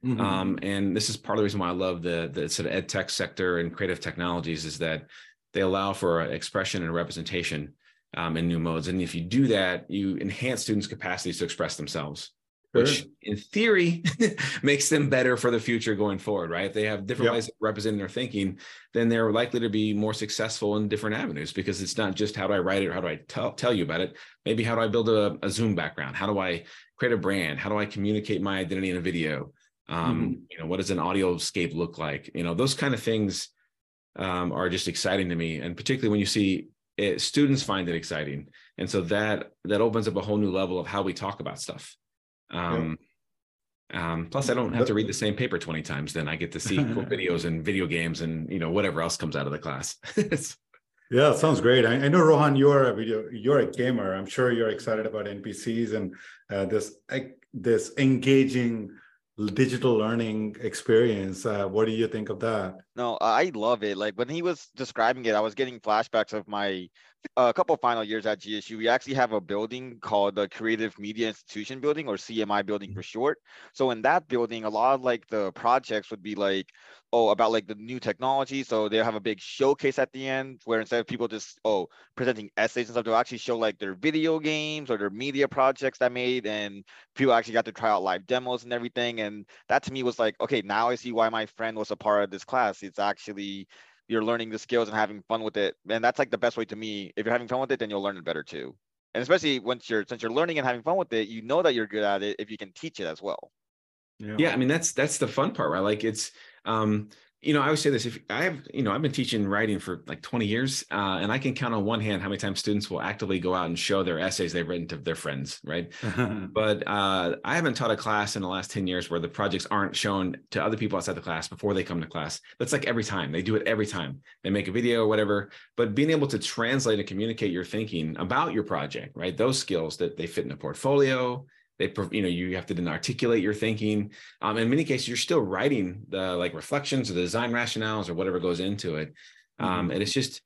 Mm-hmm. Um, and this is part of the reason why I love the the sort of ed tech sector and creative technologies is that they allow for expression and representation um, in new modes. And if you do that, you enhance students' capacities to express themselves, sure. which in theory [LAUGHS] makes them better for the future going forward, right? If they have different yep. ways of representing their thinking, then they're likely to be more successful in different avenues because it's not just how do I write it or how do I tell, tell you about it? Maybe how do I build a, a Zoom background? How do I create a brand? How do I communicate my identity in a video? Um, mm-hmm. You know, what does an audio scape look like? You know, those kind of things um, are just exciting to me, and particularly when you see it, students find it exciting, and so that that opens up a whole new level of how we talk about stuff. Um, yeah. um, plus, I don't have to read the same paper twenty times. Then I get to see [LAUGHS] cool videos and video games, and you know whatever else comes out of the class. [LAUGHS] Yeah, sounds great. I, I, know Rohan, you're a video, you're a gamer. I'm sure you're excited about NPCs and uh, this this engaging digital learning experience. Uh, what do you think of that? No, I love it. Like when he was describing it, I was getting flashbacks of my a couple final years at GSU, we actually have a building called the Creative Media Institution Building or CMI building for short. So in that building, a lot of like the projects would be like, oh, about like the new technology. So they have a big showcase at the end where instead of people just, oh, presenting essays and stuff, they'll actually show like their video games or their media projects that made and people actually got to try out live demos and everything. And that to me was like, okay, now I see why my friend was a part of this class. It's actually you're learning the skills and having fun with it. And that's like the best way to me. If you're having fun with it, then you'll learn it better too. And especially once you're since you're learning and having fun with it, you know that you're good at it if you can teach it as well. Yeah, yeah I mean that's that's the fun part, right? Like it's um you know, I always say this: if I have, you know, I've been teaching writing for like 20 years, uh, and I can count on one hand how many times students will actively go out and show their essays they've written to their friends, right? [LAUGHS] but uh, I haven't taught a class in the last 10 years where the projects aren't shown to other people outside the class before they come to class. That's like every time they do it every time they make a video or whatever. But being able to translate and communicate your thinking about your project, right? Those skills that they fit in a portfolio, they you know you have to then articulate your thinking um, in many cases you're still writing the like reflections or the design rationales or whatever goes into it Um, Mhm. and it's just,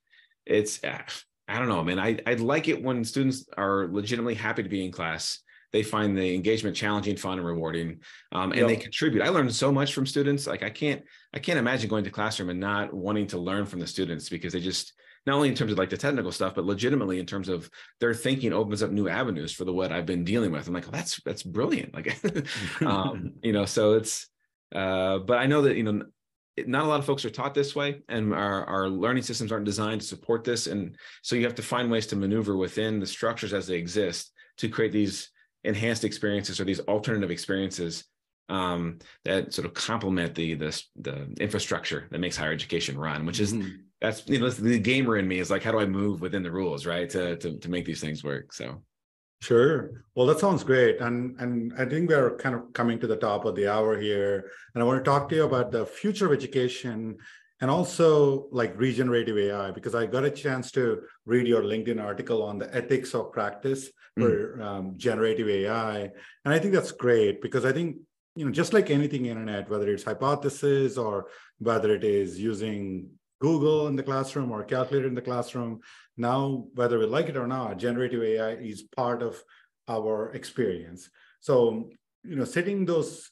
it's, uh, I don't know, man. I, I'd like it when students are legitimately happy to be in class. They find the engagement challenging, fun, and rewarding, um, and they contribute. I learned so much from students. Like I can't, I can't imagine going to classroom and not wanting to learn from the students because they just, not only in terms of like the technical stuff, but legitimately in terms of their thinking opens up new avenues for the what I've been dealing with. I'm like, oh, that's that's brilliant. Like, [LAUGHS] um, [LAUGHS] you know, so it's, uh, but I know that you know, not a lot of folks are taught this way, and our our learning systems aren't designed to support this, and so you have to find ways to maneuver within the structures as they exist to create these enhanced experiences or these alternative experiences um, that sort of complement the, the the infrastructure that makes higher education run, which is Mhm. That's you know the gamer in me is like how do I move within the rules right to to to make these things work. So Sure. Well, that sounds great. And and I think we're kind of coming to the top of the hour here. And I want to talk to you about the future of education and also like regenerative AI, because I got a chance to read your LinkedIn article on the ethics of practice for um, generative AI. And I think that's great because I think, you know, just like anything internet, whether it's hypothesis or whether it is using Google in the classroom or calculator in the classroom, now whether we like it or not generative ai is part of our experience. So you know setting those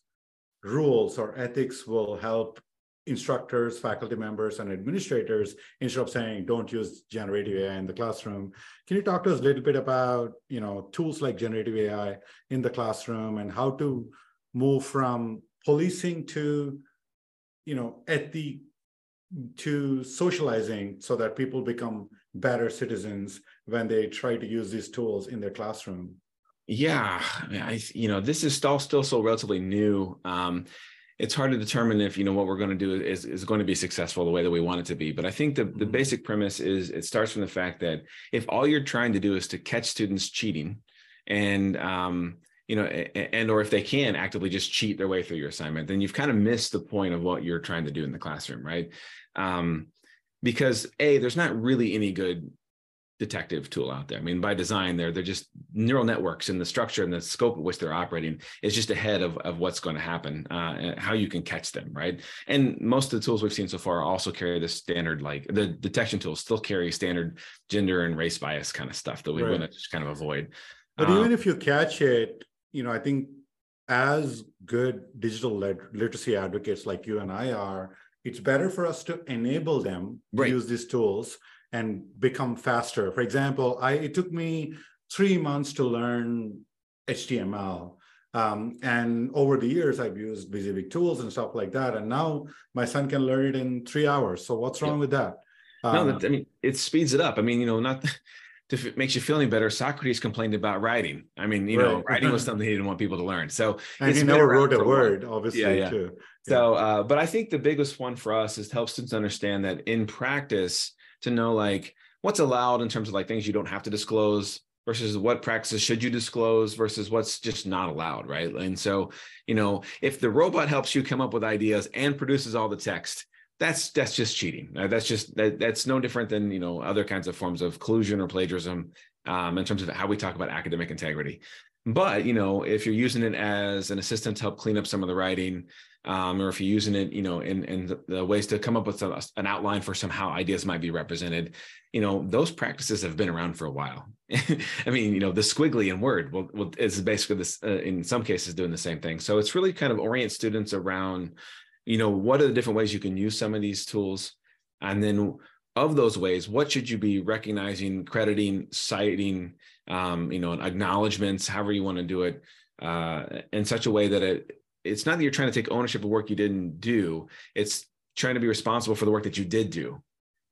rules or ethics will help instructors faculty members and administrators instead of saying don't use generative ai in the classroom. Can you talk to us a little bit about you know tools like generative ai in the classroom and how to move from policing to you know at the to socializing so that people become better citizens when they try to use these tools in their classroom yeah, I you know this is still still so relatively new. Um, it's hard to determine if you know what we're going to do is is going to be successful the way that we want it to be. But I think the the Mhm. basic premise is it starts from the fact that if all you're trying to do is to catch students cheating, and um, you know, and or if they can actively just cheat their way through your assignment, then you've kind of missed the point of what you're trying to do in the classroom, right? Um, because a there's not really any good detective tool out there. I mean, by design, they're they're just neural networks, and the structure and the scope at which they're operating is just ahead of of what's going to happen, uh, and how you can catch them, right? And most of the tools we've seen so far also carry the standard, like the detection tools still carry standard gender and race bias kind of stuff that we Right. want to just kind of avoid. but Um, even if you catch it you know i think as good digital lit- literacy advocates like you and i are it's better for us to enable them to use these tools and become faster. For example i it took me three months to learn html um, and over the years i've used basic tools and stuff like that. And now my son can learn it in three hours. So what's wrong Yeah. with that? No, Um, that, I mean, it speeds it up. I mean, you know, not if it makes you feel any better, Socrates complained about writing. I mean, you know, writing was [LAUGHS] something he didn't want people to learn. So and he never wrote a word obviously Yeah, yeah. too So, uh, but I think the biggest one for us is to help students understand that in practice, to know like what's allowed in terms of like things you don't have to disclose versus what practices should you disclose versus what's just not allowed, right? And so, you know, if the robot helps you come up with ideas and produces all the text, that's that's just cheating. Uh, That's just that, that's no different than you know other kinds of forms of collusion or plagiarism um, in terms of how we talk about academic integrity. But you know, if you're using it as an assistant to help clean up some of the writing, um, or if you're using it, you know, in in the, ways to come up with some, an outline for some how ideas might be represented, you know, those practices have been around for a while. [LAUGHS] I mean, you know, the squiggly in Word will, will is basically this uh, in some cases doing the same thing. So it's really kind of orient students around, you know, what are the different ways you can use some of these tools, and then of those ways, what should you be recognizing, crediting, citing, um, you know, acknowledgments, however you want to do it, uh, in such a way that it it's not that you're trying to take ownership of work you didn't do. It's trying to be responsible for the work that you did do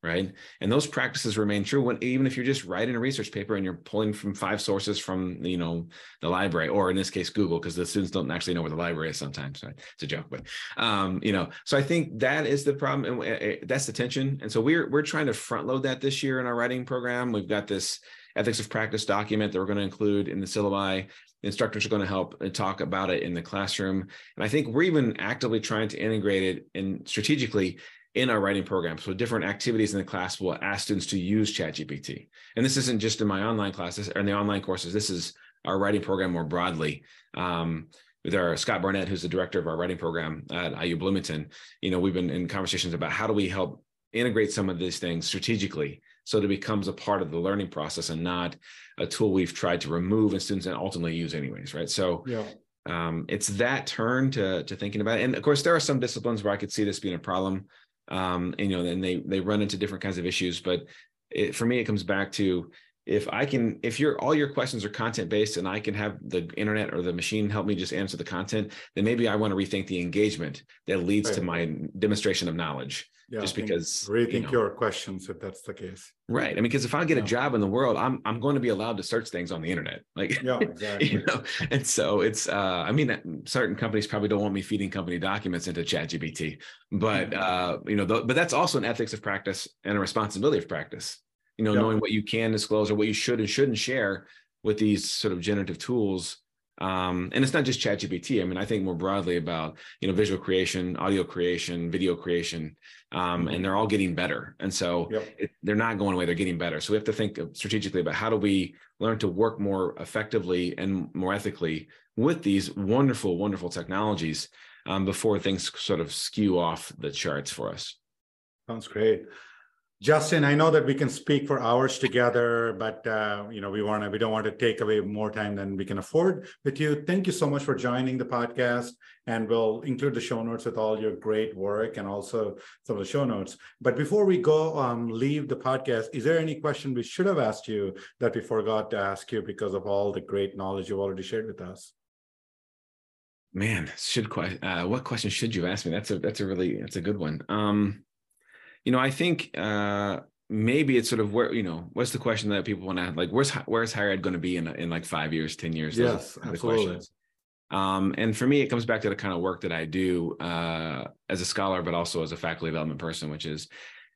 right? And those practices remain true when even if you're just writing a research paper and you're pulling from five sources from you know the library or in this case google because the students don't actually know where the library is sometimes right? It's a joke but um you know so i think that is the problem and uh, that's the tension. And so we're we're trying to front load that this year in our writing program. We've got this ethics of practice document that we're going to include in the syllabi. The instructors are going to help and talk about it in the classroom. And i think we're even actively trying to integrate it in strategically in our writing program so different activities in the class will ask students to use chatgpt and this isn't just in my online classes or in the online courses this is our writing program more broadly um, with our Scott Barnett, who's the director of our writing program at IU Bloomington, you know, we've been in conversations about how do we help integrate some of these things strategically so that it becomes a part of the learning process and not a tool we've tried to remove and students and ultimately use anyways, right? So yeah. um, it's that turn to to thinking about it. And of course, there are some disciplines where I could see this being a problem. Um, you know, then they they run into different kinds of issues. But it, for me, it comes back to if I can, if your all your questions are content based and I can have the internet or the machine help me just answer the content, then maybe I want to rethink the engagement that leads right. to my demonstration of knowledge. Yeah, just because rethink you know, your questions if that's the case. Right. I mean, because if I get yeah. a job in the world, I'm I'm going to be allowed to search things on the internet. Like yeah, [LAUGHS] exactly. you know, and so it's uh I mean certain companies probably don't want me feeding company documents into ChatGPT, but mm-hmm. uh, you know, th- but that's also an ethics of practice and a responsibility of practice you know, knowing what you can disclose or what you should and shouldn't share with these sort of generative tools. Um, and it's not just ChatGPT. I mean, I think more broadly about you know visual creation, audio creation, video creation, um, and mm-hmm. they're all getting better. And so yep. it, they're not going away; they're getting better. So we have to think strategically about how do we learn to work more effectively and more ethically with these wonderful, wonderful technologies um, before things sort of skew off the charts for us. Sounds great. Justin, I know that we can speak for hours together, but uh, you know we want to we don't want to take away more time than we can afford with you. Thank you so much for joining the podcast, and we'll include the show notes with all your great work and also some of the show notes. But before we go um, leave the podcast, is there any question we should have asked you that we forgot to ask you because of all the great knowledge you've already shared with us? Man, should uh, what question should you ask me? That's a that's a really that's a good one. Um, you know, I think uh, maybe it's sort of where you know what's the question that people want to have like where's where's higher ed going to be in in like five years, ten years? Yes, absolutely. Um, and for me, it comes back to the kind of work that I do uh, as a scholar, but also as a faculty development person, which is,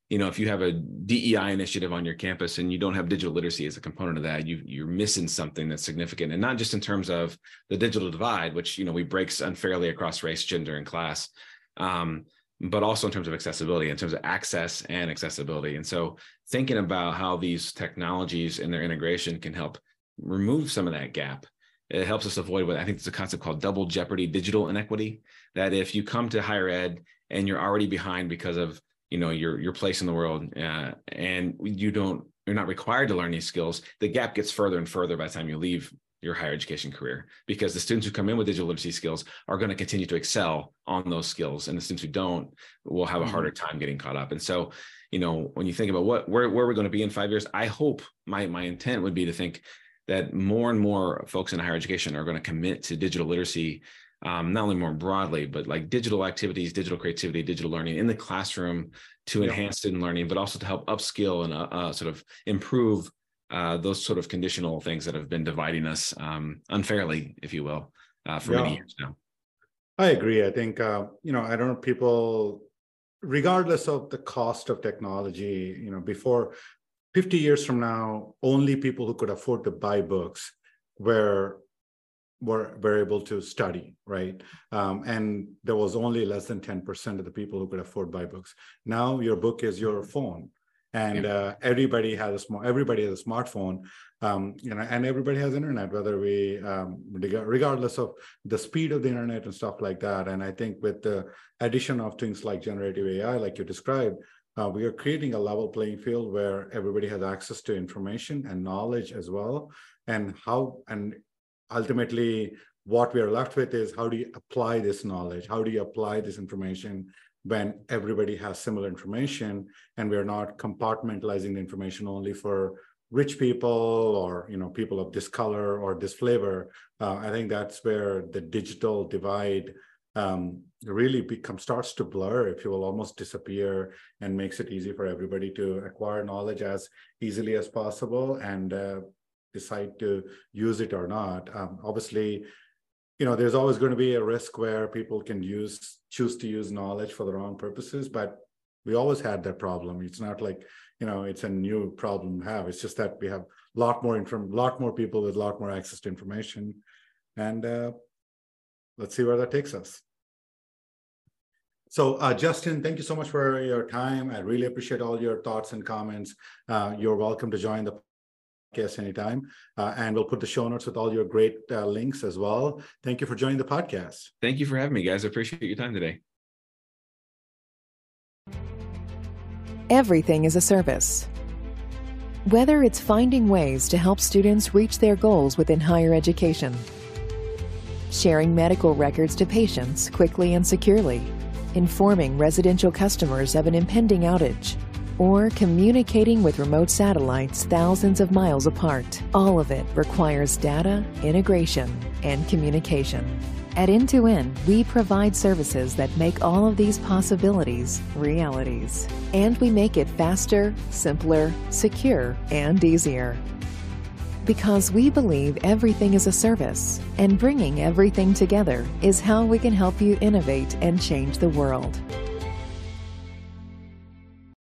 you know, if you have a DEI initiative on your campus and you don't have digital literacy as a component of that, you you're missing something that's significant, and not just in terms of the digital divide, which you know we breaks unfairly across race, gender, and class. Um, but also in terms of accessibility, in terms of access and accessibility. And so thinking about how these technologies and their integration can help remove some of that gap. It helps us avoid what I think there's a concept called double jeopardy digital inequity. That if you come to higher ed and you're already behind because of you know your your place in the world uh, and you don't you're not required to learn these skills, the gap gets further and further by the time you leave your higher education career because the students who come in with digital literacy skills are going to continue to excel on those skills and the students who don't will have a harder mm-hmm. time getting caught up and so you know when you think about what where, where we're going to be in five years i hope my my intent would be to think that more and more folks in higher education are going to commit to digital literacy um, not only more broadly but like digital activities digital creativity digital learning in the classroom to enhance student learning but also to help upskill and uh, uh, sort of improve uh, those sort of conditional things that have been dividing us um, unfairly, if you will, uh, for yeah. many years now. I agree. I think uh, you know I don't know people, regardless of the cost of technology. You know, before 50 years from now, only people who could afford to buy books were were, were able to study, right? Um, and there was only less than 10% of the people who could afford buy books. Now your book is your phone and uh, everybody has a smart everybody has a smartphone um, you know and everybody has internet whether we um, regardless of the speed of the internet and stuff like that. And i think with the addition of things like generative ai like you described uh, we are creating a level playing field where everybody has access to information and knowledge as well. And how and ultimately what we are left with is how do you apply this knowledge? How do you apply this information when everybody has similar information and we're not compartmentalizing the information only for rich people or you know people of this color or this flavor. Uh, i think that's where the digital divide um, really becomes starts to blur if you will almost disappear and makes it easy for everybody to acquire knowledge as easily as possible and uh, decide to use it or not. Um, obviously you know there's always going to be a risk where people can use choose to use knowledge for the wrong purposes but we always had that problem. It's not like you know it's a new problem to have. It's just that we have a lot more inform lot more people with a lot more access to information. And uh, let's see where that takes us. So uh, justin thank you so much for your time. I really appreciate all your thoughts and comments. Uh, you're welcome to join the podcast anytime. Uh, and we'll put the show notes with all your great uh, links as well. Thank you for joining the podcast. Thank you for having me, guys. I appreciate your time today. Everything is a service. Whether it's finding ways to help students reach their goals within higher education, sharing medical records to patients quickly and securely, informing residential customers of an impending outage, or communicating with remote satellites thousands of miles apart. All of it requires data, integration, and communication. At N2N, we provide services that make all of these possibilities realities. And we make it faster, simpler, secure, and easier. Because we believe everything is a service, and bringing everything together is how we can help you innovate and change the world.